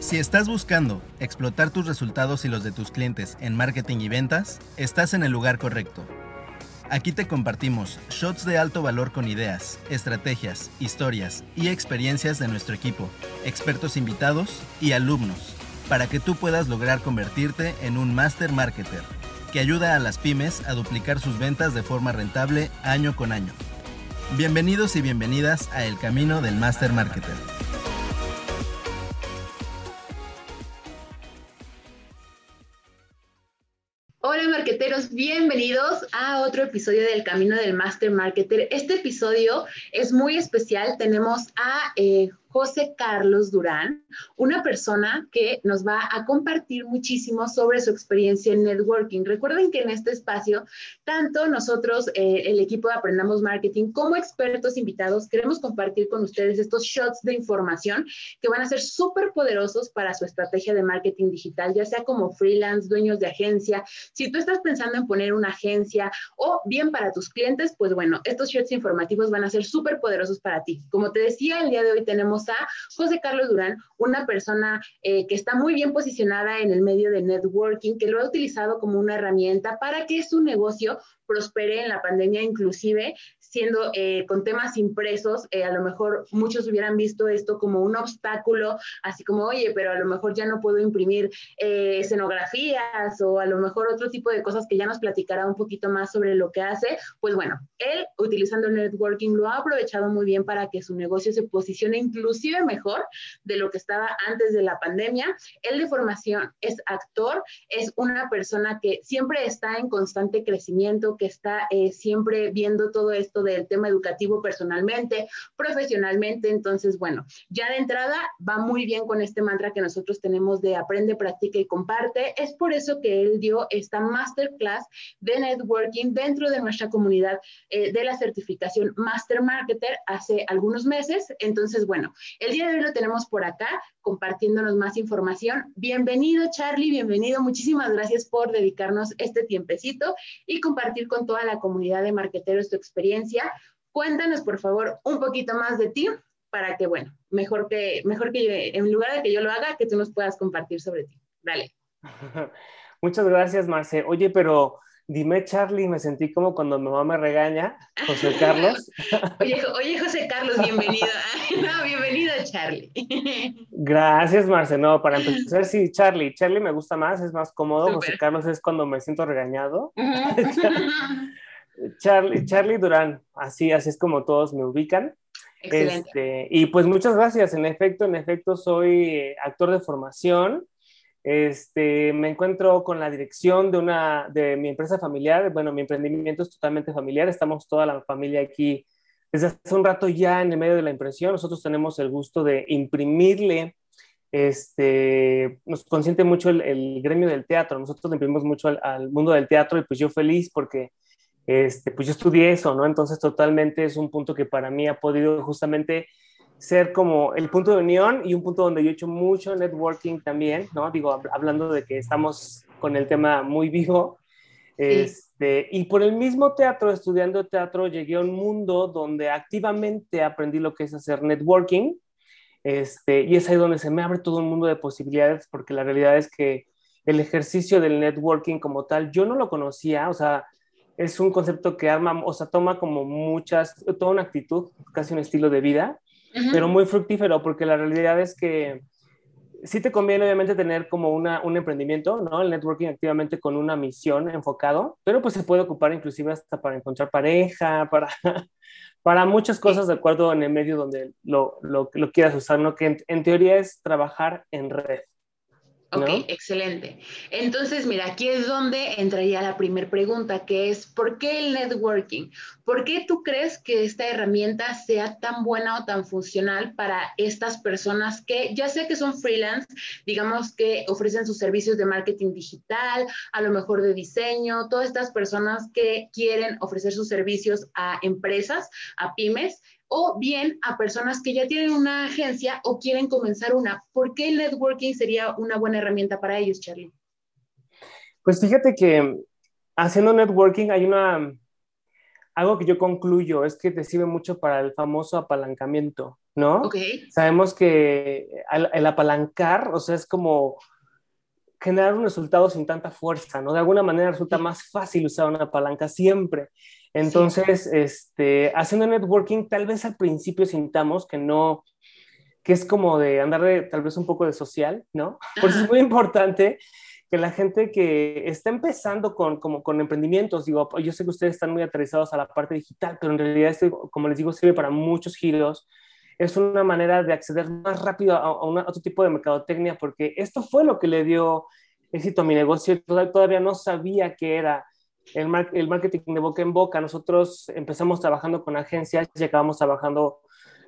Si estás buscando explotar tus resultados y los de tus clientes en marketing y ventas, estás en el lugar correcto. Aquí te compartimos shots de alto valor con ideas, estrategias, historias y experiencias de nuestro equipo, expertos invitados y alumnos, para que tú puedas lograr convertirte en un master marketer que ayuda a las pymes a duplicar sus ventas de forma rentable año con año. Bienvenidos y bienvenidas a El Camino del Master Marketer. Hola marqueteros, bienvenidos a otro episodio del Camino del Master Marketer. Este episodio es muy especial. Tenemos a eh, José Carlos Durán, una persona que nos va a compartir muchísimo sobre su experiencia en networking. Recuerden que en este espacio, tanto nosotros, eh, el equipo de Aprendamos Marketing, como expertos invitados, queremos compartir con ustedes estos shots de información que van a ser súper poderosos para su estrategia de marketing digital, ya sea como freelance, dueños de agencia. Si tú estás pensando en poner una agencia o bien para tus clientes, pues bueno, estos shots informativos van a ser súper poderosos para ti. Como te decía, el día de hoy tenemos José Carlos Durán, una persona eh, que está muy bien posicionada en el medio de networking, que lo ha utilizado como una herramienta para que su negocio prospere en la pandemia, inclusive siendo eh, con temas impresos, eh, a lo mejor muchos hubieran visto esto como un obstáculo, así como, oye, pero a lo mejor ya no puedo imprimir eh, escenografías o a lo mejor otro tipo de cosas que ya nos platicará un poquito más sobre lo que hace. Pues bueno, él utilizando el networking lo ha aprovechado muy bien para que su negocio se posicione inclusive mejor de lo que estaba antes de la pandemia. Él de formación es actor, es una persona que siempre está en constante crecimiento, que está siempre viendo todo esto del tema educativo personalmente, profesionalmente. Entonces, bueno, ya de entrada va muy bien con este mantra que nosotros tenemos de aprende, practica y comparte. Es por eso que él dio esta masterclass de networking dentro de nuestra comunidad eh, de la certificación Master Marketer hace algunos meses. Entonces, bueno, el día de hoy lo tenemos por acá compartiéndonos más información. Bienvenido, Charlie, bienvenido. Muchísimas gracias por dedicarnos este tiempecito y compartir con toda la comunidad de marketeros tu experiencia Cuéntanos, por favor, un poquito más de ti para que, bueno, mejor que, mejor que en lugar de que yo lo haga, que tú nos puedas compartir sobre ti. Dale. Muchas gracias, Marce. Oye, pero dime, Charlie, me sentí como cuando mi mamá me regaña, José Carlos. oye, oye, José Carlos, bienvenido. no, bienvenido, Charlie. Gracias, Marce. No, para empezar, sí, Charlie. Charlie me gusta más, es más cómodo. José Carlos es cuando me siento regañado. Charlie, Charlie Durán, así, así es como todos me ubican. Este, y pues muchas gracias. En efecto, en efecto, soy eh, actor de formación. Este, me encuentro con la dirección de una de mi empresa familiar. Bueno, mi emprendimiento es totalmente familiar. Estamos toda la familia aquí desde hace un rato ya en el medio de la impresión. Nosotros tenemos el gusto de imprimirle. Este, nos consiente mucho el, gremio del teatro. Nosotros le imprimimos mucho al, al mundo del teatro y pues yo feliz porque este, pues yo estudié eso, ¿no? Entonces totalmente es un punto que para mí ha podido justamente ser como el punto de unión y un punto donde yo he hecho mucho networking también, ¿no? Digo, hablando de que estamos con el tema muy vivo. Este, y por el mismo teatro, estudiando teatro, llegué a un mundo donde activamente aprendí lo que es hacer networking. Este, y es ahí donde se me abre todo un mundo de posibilidades, porque la realidad es que el ejercicio del networking como tal, yo no lo conocía, o sea, es un concepto que arma, o sea, toma como muchas, toda una actitud, casi un estilo de vida, pero muy fructífero, porque la realidad es que sí te conviene obviamente tener como una, un emprendimiento, ¿no? El networking activamente con una misión enfocado, pero pues se puede ocupar inclusive hasta para encontrar pareja, para, para muchas cosas de acuerdo en el medio donde lo, lo, lo quieras usar, ¿no? Que en teoría es trabajar en red. Ok, excelente. Entonces, mira, aquí es donde entraría la primera pregunta, que es, ¿por qué el networking? ¿Por qué tú crees que esta herramienta sea tan buena o tan funcional para estas personas que ya sé que son freelance, digamos que ofrecen sus servicios de marketing digital, a lo mejor de diseño, todas estas personas que quieren ofrecer sus servicios a empresas, a pymes, o bien a personas que ya tienen una agencia o quieren comenzar una. ¿Por qué el networking sería una buena herramienta para ellos, Charlie? Pues fíjate que haciendo networking hay una, algo que yo concluyo, es que te sirve mucho para el famoso apalancamiento, ¿no? Sabemos que el, apalancar, o sea, es como generar un resultado sin tanta fuerza, ¿no? De alguna manera resulta más fácil usar una palanca siempre. Entonces, este, haciendo networking, tal vez al principio sintamos que no, que es como de andar de, tal vez un poco de social, ¿no? Por eso es muy importante que la gente que está empezando con, como, con emprendimientos, digo, yo sé que ustedes están muy aterrizados a la parte digital, pero en realidad, este, como les digo, sirve para muchos giros. Es una manera de acceder más rápido a, a, otro tipo de mercadotecnia, porque esto fue lo que le dio éxito a mi negocio. Todavía no sabía que era el, el marketing de boca en boca. Nosotros empezamos trabajando con agencias y acabamos trabajando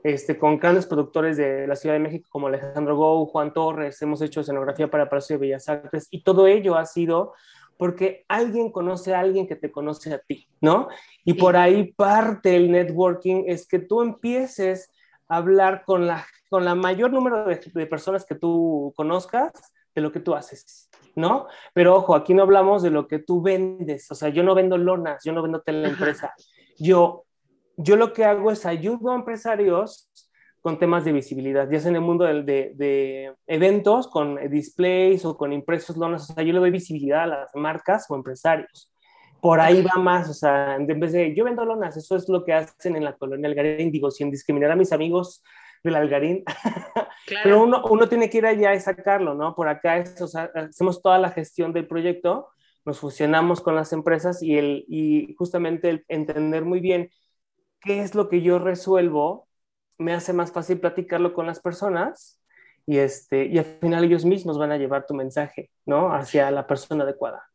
este, con grandes productores de la Ciudad de México como Alejandro Gou, Juan Torres, hemos hecho escenografía para Palacio de Bellas Artes y todo ello ha sido porque alguien conoce a alguien que te conoce a ti, ¿no? Y por ahí parte el networking es que tú empieces a hablar con la, con la mayor número de, de personas que tú conozcas de lo que tú haces, ¿no? Pero ojo, aquí no hablamos de lo que tú vendes, o sea, yo no vendo lonas, yo no vendo teleempresa, yo yo lo que hago es ayudo a empresarios con temas de visibilidad, ya sea en el mundo de, de, eventos, con displays o con impresos lonas, o sea, yo le doy visibilidad a las marcas o empresarios. Por ahí va más, o sea, en vez de yo vendo lonas, eso es lo que hacen en la colonia Algarín, digo, sin discriminar a mis amigos del Algarín, pero uno, uno tiene que ir allá y sacarlo, ¿no? Por acá es, o sea, hacemos toda la gestión del proyecto, nos fusionamos con las empresas y, el, y justamente el entender muy bien qué es lo que yo resuelvo, me hace más fácil platicarlo con las personas y, este, y al final ellos mismos van a llevar tu mensaje, ¿no? Hacia la persona adecuada.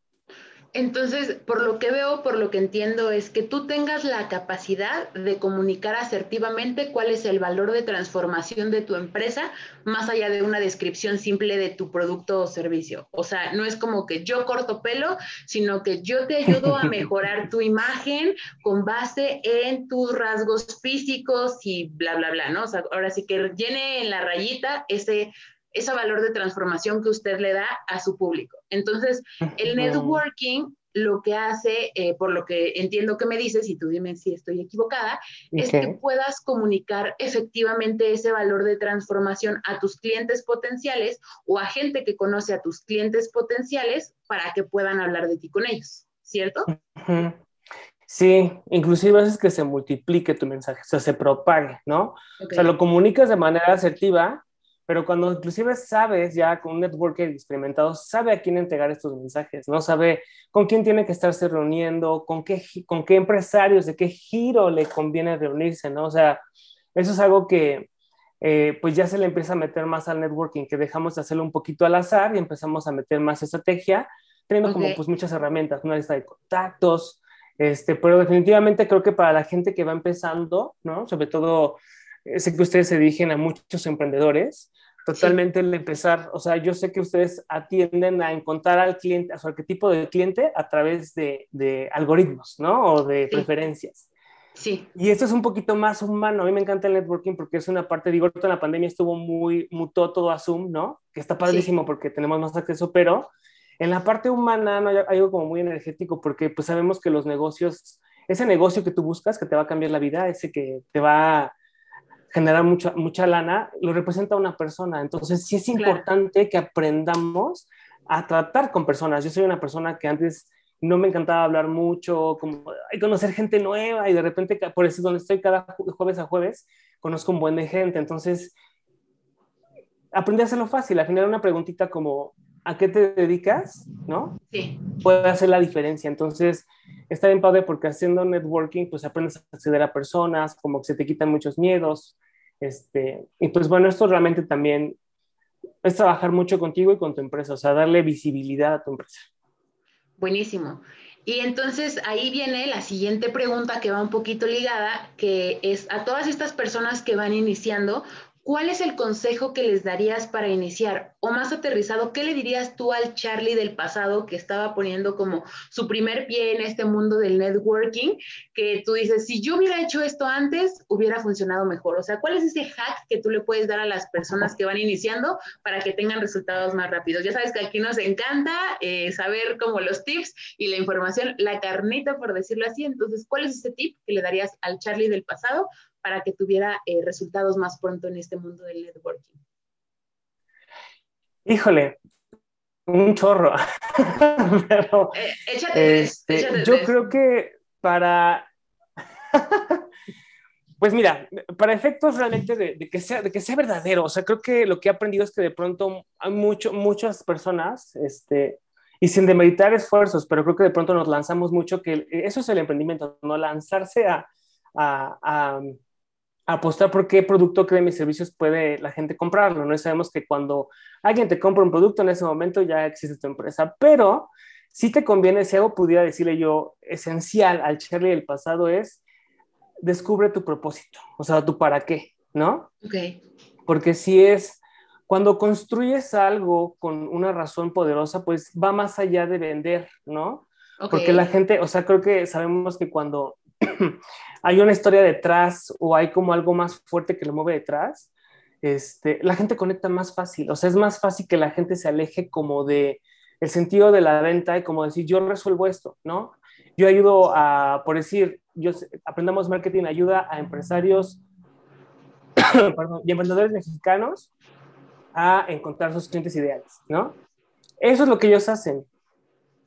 Entonces, por lo que veo, por lo que entiendo, es que tú tengas la capacidad de comunicar asertivamente cuál es el valor de transformación de tu empresa, más allá de una descripción simple de tu producto o servicio. O sea, no es como que yo corto pelo, sino que yo te ayudo a mejorar tu imagen con base en tus rasgos físicos y bla, bla, bla, ¿no? O sea, ahora sí que llene en la rayita ese ese valor de transformación que usted le da a su público. Entonces, el networking lo que hace, eh, por lo que entiendo que me dices, y tú dime si estoy equivocada, es que puedas comunicar efectivamente ese valor de transformación a tus clientes potenciales o a gente que conoce a tus clientes potenciales para que puedan hablar de ti con ellos, ¿cierto? Sí, inclusive es que se multiplique tu mensaje, o sea, se propague, ¿no? O sea, lo comunicas de manera asertiva, pero cuando inclusive sabes ya con un networker experimentado, sabe a quién entregar estos mensajes, ¿no? Sabe con quién tiene que estarse reuniendo, con qué, con qué empresarios, de qué giro le conviene reunirse, ¿no? O sea, eso es algo que eh, pues ya se le empieza a meter más al networking, que dejamos de hacerlo un poquito al azar y empezamos a meter más estrategia, teniendo como pues muchas herramientas, una lista de contactos, este, pero definitivamente creo que para la gente que va empezando, ¿no? Sobre todo sé que ustedes se dirigen a muchos emprendedores, totalmente el empezar, o sea, yo sé que ustedes atienden a encontrar al cliente, a su arquetipo de cliente a través de, de algoritmos, ¿no? O de preferencias. Sí. Y esto es un poquito más humano. A mí me encanta el networking porque es una parte, digo, en la pandemia estuvo muy, mutó todo a Zoom, ¿no? Que está padrísimo porque tenemos más acceso, pero en la parte humana no hay algo como muy energético porque pues sabemos que los negocios, ese negocio que tú buscas que te va a cambiar la vida, ese que te va generar mucha, mucha lana, lo representa una persona. Entonces, sí es importante que aprendamos a tratar con personas. Yo soy una persona que antes no me encantaba hablar mucho, como conocer gente nueva y de repente, por eso es donde estoy cada jueves a jueves, conozco un buen de gente. Entonces, aprendí a hacerlo fácil, a generar una preguntita como, ¿a qué te dedicas? ¿No? Sí. Puede hacer la diferencia. Entonces, está bien padre porque haciendo networking, pues aprendes a acceder a personas, como que se te quitan muchos miedos, este, y pues bueno, esto realmente también es trabajar mucho contigo y con tu empresa, o sea, darle visibilidad a tu empresa. Buenísimo. Y entonces ahí viene la siguiente pregunta que va un poquito ligada, que es a todas estas personas que van iniciando, ¿cuál es el consejo que les darías para iniciar? O más aterrizado, ¿qué le dirías tú al Charlie del pasado que estaba poniendo como su primer pie en este mundo del networking? Que tú dices, si yo hubiera hecho esto antes, hubiera funcionado mejor. O sea, ¿cuál es ese hack que tú le puedes dar a las personas que van iniciando para que tengan resultados más rápidos? Ya sabes que aquí nos encanta eh, saber como los tips y la información, la carnita, por decirlo así. Entonces, ¿cuál es ese tip que le darías al Charlie del pasado para que tuviera eh, resultados más pronto en este mundo del networking? Híjole, un chorro. Pero, eh, échate, este, yo creo que para... Pues mira, para efectos realmente de, que sea, de que sea verdadero, o sea, creo que lo que he aprendido es que de pronto hay mucho, muchas personas, este, y sin demeritar esfuerzos, pero creo que de pronto nos lanzamos mucho, que eso es el emprendimiento, no lanzarse a, a, a, apostar por qué producto, qué de mis servicios puede la gente comprarlo, ¿no? sabemos que cuando alguien te compra un producto, en ese momento ya existe tu empresa, pero si te conviene, si algo pudiera decirle yo, esencial al Charlie del pasado es descubre tu propósito, o sea, tu para qué, ¿no? Ok. Porque si es, cuando construyes algo con una razón poderosa, pues va más allá de vender, ¿no? Porque la gente, o sea, creo que sabemos que cuando hay una historia detrás o hay como algo más fuerte que lo mueve detrás, este, la gente conecta más fácil, o sea, es más fácil que la gente se aleje como de el sentido de la venta y como decir, yo resuelvo esto, ¿no? Yo ayudo a, por decir, yo aprendamos marketing ayuda a empresarios y emprendedores mexicanos a encontrar sus clientes ideales, ¿no? Eso es lo que ellos hacen.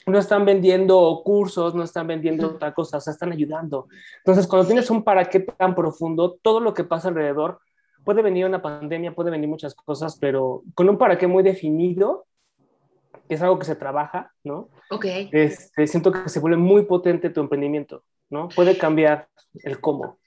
No están vendiendo cursos, no están vendiendo otra cosa, o sea, están ayudando. Entonces, cuando tienes un para qué tan profundo, todo lo que pasa alrededor, puede venir una pandemia, puede venir muchas cosas, pero con un para qué muy definido, es algo que se trabaja, ¿no? Ok. Este, siento que se vuelve muy potente tu emprendimiento, ¿no? Puede cambiar el cómo.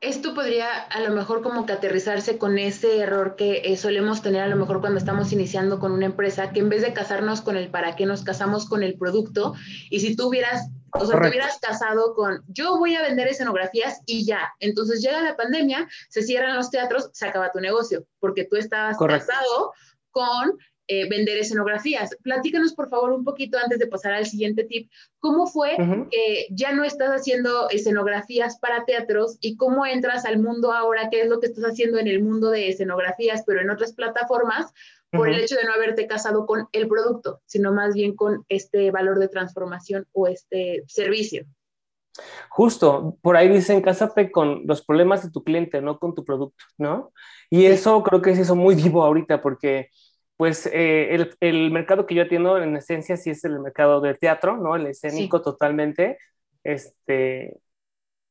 Esto podría a lo mejor como que aterrizarse con ese error que eh, solemos tener a lo mejor cuando estamos iniciando con una empresa, que en vez de casarnos con el para qué, nos casamos con el producto. Y si tú hubieras, o sea, te hubieras casado con, yo voy a vender escenografías y ya. Entonces llega la pandemia, se cierran los teatros, se acaba tu negocio, porque tú estabas casado con eh, vender escenografías. Platícanos, por favor, un poquito antes de pasar al siguiente tip. ¿Cómo fue que ya no estás haciendo escenografías para teatros y cómo entras al mundo ahora? ¿Qué es lo que estás haciendo en el mundo de escenografías, pero en otras plataformas? por el hecho de no haberte casado con el producto, sino más bien con este valor de transformación o este servicio. Justo, por ahí dicen, cásate con los problemas de tu cliente, no con tu producto, ¿no? Y eso creo que es eso muy vivo ahorita, porque pues eh, el, el, mercado que yo atiendo en esencia sí es el mercado del teatro, ¿no? El escénico totalmente. Este,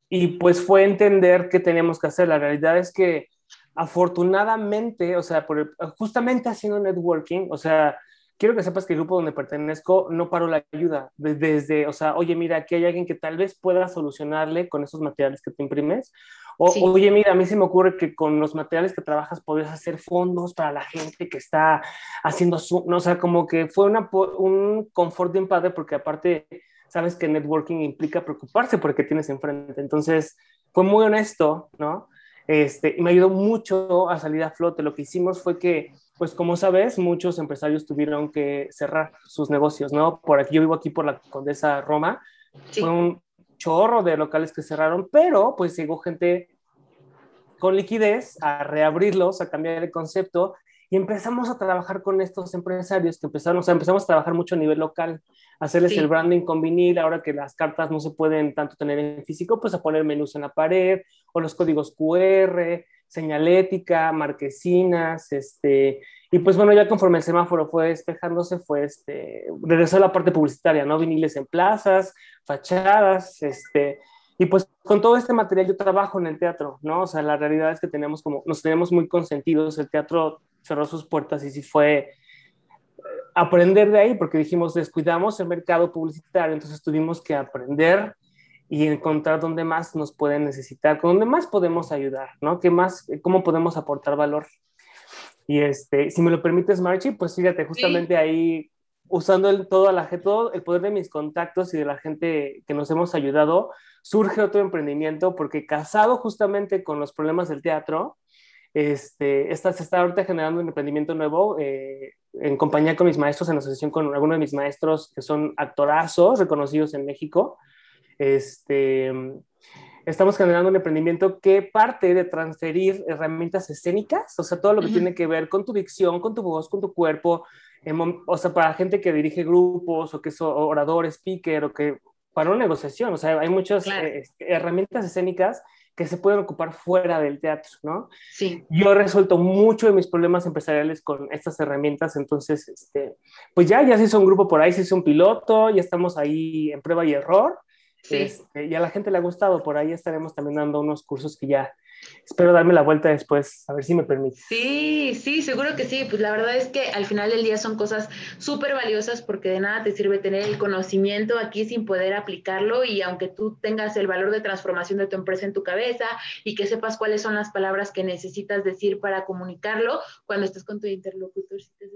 y pues fue entender qué teníamos que hacer. La realidad es que afortunadamente, o sea, por justamente haciendo networking, o sea, quiero que sepas que el grupo donde pertenezco no paró la ayuda. Desde, o sea, oye, mira, aquí hay alguien que tal vez pueda solucionarle con esos materiales que te imprimes Oye, mira, a mí se me ocurre que con los materiales que trabajas podrías hacer fondos para la gente que está haciendo su, no, o sea, como que fue una, un confort bien padre porque aparte sabes que networking implica preocuparse por el que tienes enfrente. Entonces, fue muy honesto, ¿no? Este, y me ayudó mucho a salir a flote. Lo que hicimos fue que, pues como sabes, muchos empresarios tuvieron que cerrar sus negocios, ¿no? Por aquí, yo vivo aquí por la Condesa Roma. Fue un, chorro de locales que cerraron, pero pues llegó gente con liquidez a reabrirlos, a cambiar el concepto y empezamos a trabajar con estos empresarios que empezaron, o sea, empezamos a trabajar mucho a nivel local, hacerles el branding con vinil, ahora que las cartas no se pueden tanto tener en físico, pues a poner menús en la pared o los códigos QR, señalética, marquesinas, este, y pues bueno, ya conforme el semáforo fue despejándose, fue este, regresó a la parte publicitaria, ¿no? Viniles en plazas, fachadas, este, y pues con todo este material yo trabajo en el teatro, ¿no? O sea, la realidad es que tenemos como, nos tenemos muy consentidos, el teatro cerró sus puertas y sí fue eh, aprender de ahí, porque dijimos, descuidamos el mercado publicitario, entonces tuvimos que aprender y encontrar dónde más nos pueden necesitar, con dónde más podemos ayudar, ¿no? ¿Qué más, cómo podemos aportar valor? Y este, si me lo permites, Marchi, pues fíjate, justamente ahí, usando el, todo, la, todo el poder de mis contactos y de la gente que nos hemos ayudado, surge otro emprendimiento, porque casado justamente con los problemas del teatro, este, esta, se está ahorita generando un emprendimiento nuevo eh, en compañía con mis maestros, en asociación con algunos de mis maestros que son actorazos reconocidos en México. Este, estamos generando un emprendimiento que parte de transferir herramientas escénicas, o sea, todo lo que tiene que ver con tu dicción, con tu voz, con tu cuerpo, o sea, para gente que dirige grupos o que es orador, speaker o que para una negociación, o sea, hay muchas eh, herramientas escénicas que se pueden ocupar fuera del teatro, ¿no? Sí. Yo he resuelto mucho de mis problemas empresariales con estas herramientas, entonces, este, pues ya, ya se hizo un grupo por ahí, se hizo un piloto, ya estamos ahí en prueba y error, sí. este, y a la gente le ha gustado, por ahí estaremos también dando unos cursos que ya espero darme la vuelta después, a ver si me permite. Sí, sí, seguro que sí. Pues la verdad es que al final del día son cosas súper valiosas porque de nada te sirve tener el conocimiento aquí sin poder aplicarlo y aunque tú tengas el valor de transformación de tu empresa en tu cabeza y que sepas cuáles son las palabras que necesitas decir para comunicarlo, cuando estés con tu interlocutor, si te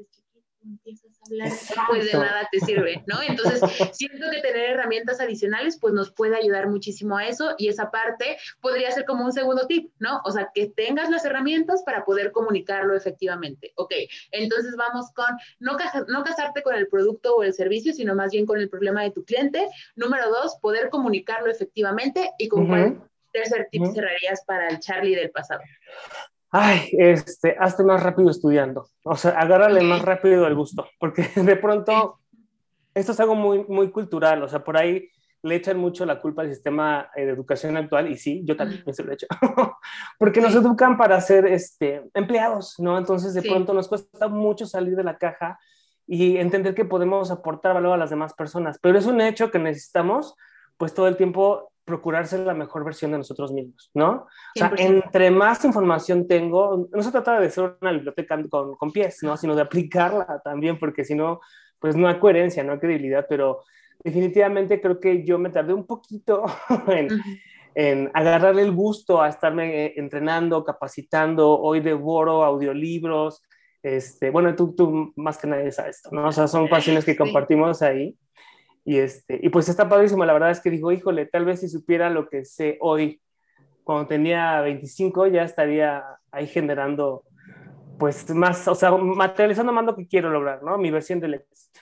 empiezas a hablar, pues de nada te sirve, ¿no? Entonces, siento que tener herramientas adicionales, pues nos puede ayudar muchísimo a eso y esa parte podría ser como un segundo tip, ¿no? O sea, que tengas las herramientas para poder comunicarlo efectivamente. Ok, entonces vamos con no, no casarte con el producto o el servicio, sino más bien con el problema de tu cliente. Número dos, poder comunicarlo efectivamente y con uh -huh. cuál tercer tip uh -huh. cerrarías para el Charlie del pasado ay, este, hazte más rápido estudiando. O sea, agárrale más rápido el gusto, porque de pronto esto es algo muy, muy cultural. O sea, por ahí le echan mucho la culpa al sistema de educación actual, y sí, yo también se lo he hecho, porque nos educan para ser este, empleados, ¿no? Entonces, de sí. pronto nos cuesta mucho salir de la caja y entender que podemos aportar valor a las demás personas, pero es un hecho que necesitamos, pues todo el tiempo procurar ser la mejor versión de nosotros mismos, ¿no? O sea, 100%. entre más información tengo, no se trata de ser una biblioteca con, con pies, ¿no? Sino de aplicarla también, porque si no, pues no hay coherencia, no hay credibilidad, pero definitivamente creo que yo me tardé un poquito en, uh -huh. en agarrarle el gusto a estarme eh, entrenando, capacitando, hoy devoro audiolibros, este, bueno, tú, tú más que nadie sabes esto, ¿no? O sea, son pasiones que compartimos ahí. Y, este, y pues está padrísimo, la verdad es que digo, híjole, tal vez si supiera lo que sé hoy, cuando tenía 25, ya estaría ahí generando, pues más, o sea, materializando más lo que quiero lograr, ¿no? Mi versión del éxito.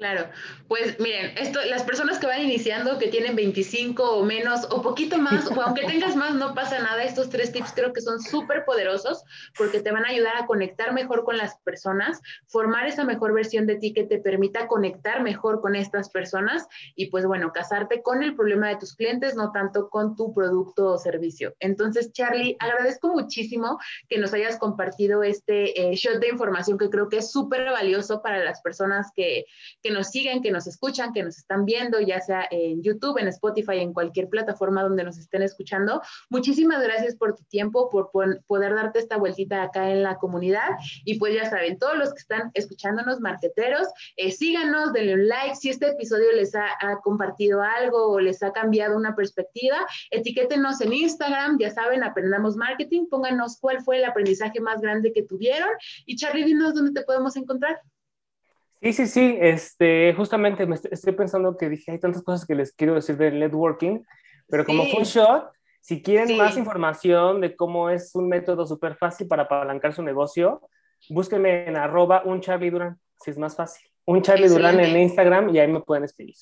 Claro, pues miren, esto, las personas que van iniciando, que tienen 25 o menos, o poquito más, o aunque tengas más, no pasa nada, estos tres tips creo que son súper poderosos porque te van a ayudar a conectar mejor con las personas, formar esa mejor versión de ti que te permita conectar mejor con estas personas y pues bueno, casarte con el problema de tus clientes, no tanto con tu producto o servicio. Entonces, Charlie, agradezco muchísimo que nos hayas compartido este eh, shot de información que creo que es súper valioso para las personas que, que nos siguen, que nos escuchan, que nos están viendo, ya sea en YouTube, en Spotify, en cualquier plataforma donde nos estén escuchando. Muchísimas gracias por tu tiempo, por poder darte esta vueltita acá en la comunidad. Y pues ya saben, todos los que están escuchándonos, marqueteros, eh, síganos, denle un like. Si este episodio les ha, ha, compartido algo o les ha cambiado una perspectiva, etiquétenos en Instagram, ya saben, aprendamos marketing, pónganos cuál fue el aprendizaje más grande que tuvieron. Y Charlie, dinos dónde te podemos encontrar. Sí, sí, sí, este, justamente me estoy pensando que dije, hay tantas cosas que les quiero decir del networking, pero como fue un shot, si quieren sí. más información de cómo es un método súper fácil para apalancar su negocio, búsquenme en arroba un Charlie Durán, si es más fácil. Un Charlie. Durán en Instagram y ahí me pueden escribir.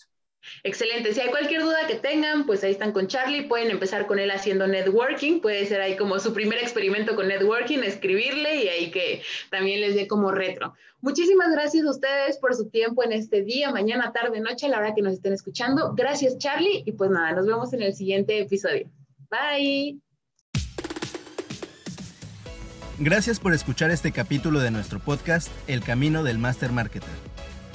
Excelente. Si hay cualquier duda que tengan, pues ahí están con Charlie. Pueden empezar con él haciendo networking. Puede ser ahí como su primer experimento con networking, escribirle y ahí que también les dé como retro. Muchísimas gracias a ustedes por su tiempo en este día, mañana, tarde, noche, a la hora que nos estén escuchando. Gracias, Charlie. Y pues nada, nos vemos en el siguiente episodio. Bye. Gracias por escuchar este capítulo de nuestro podcast El Camino del Master Marketer.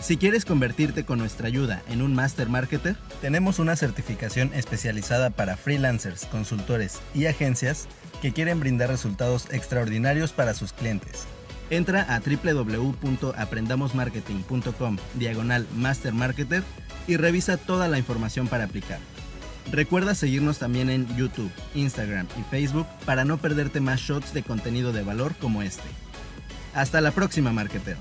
Si quieres convertirte con nuestra ayuda en un Master Marketer, tenemos una certificación especializada para freelancers, consultores y agencias que quieren brindar resultados extraordinarios para sus clientes. Entra a www.aprendamosmarketing.com diagonal Master Marketer y revisa toda la información para aplicar. Recuerda seguirnos también en YouTube, Instagram y Facebook para no perderte más shots de contenido de valor como este. Hasta la próxima, marketero.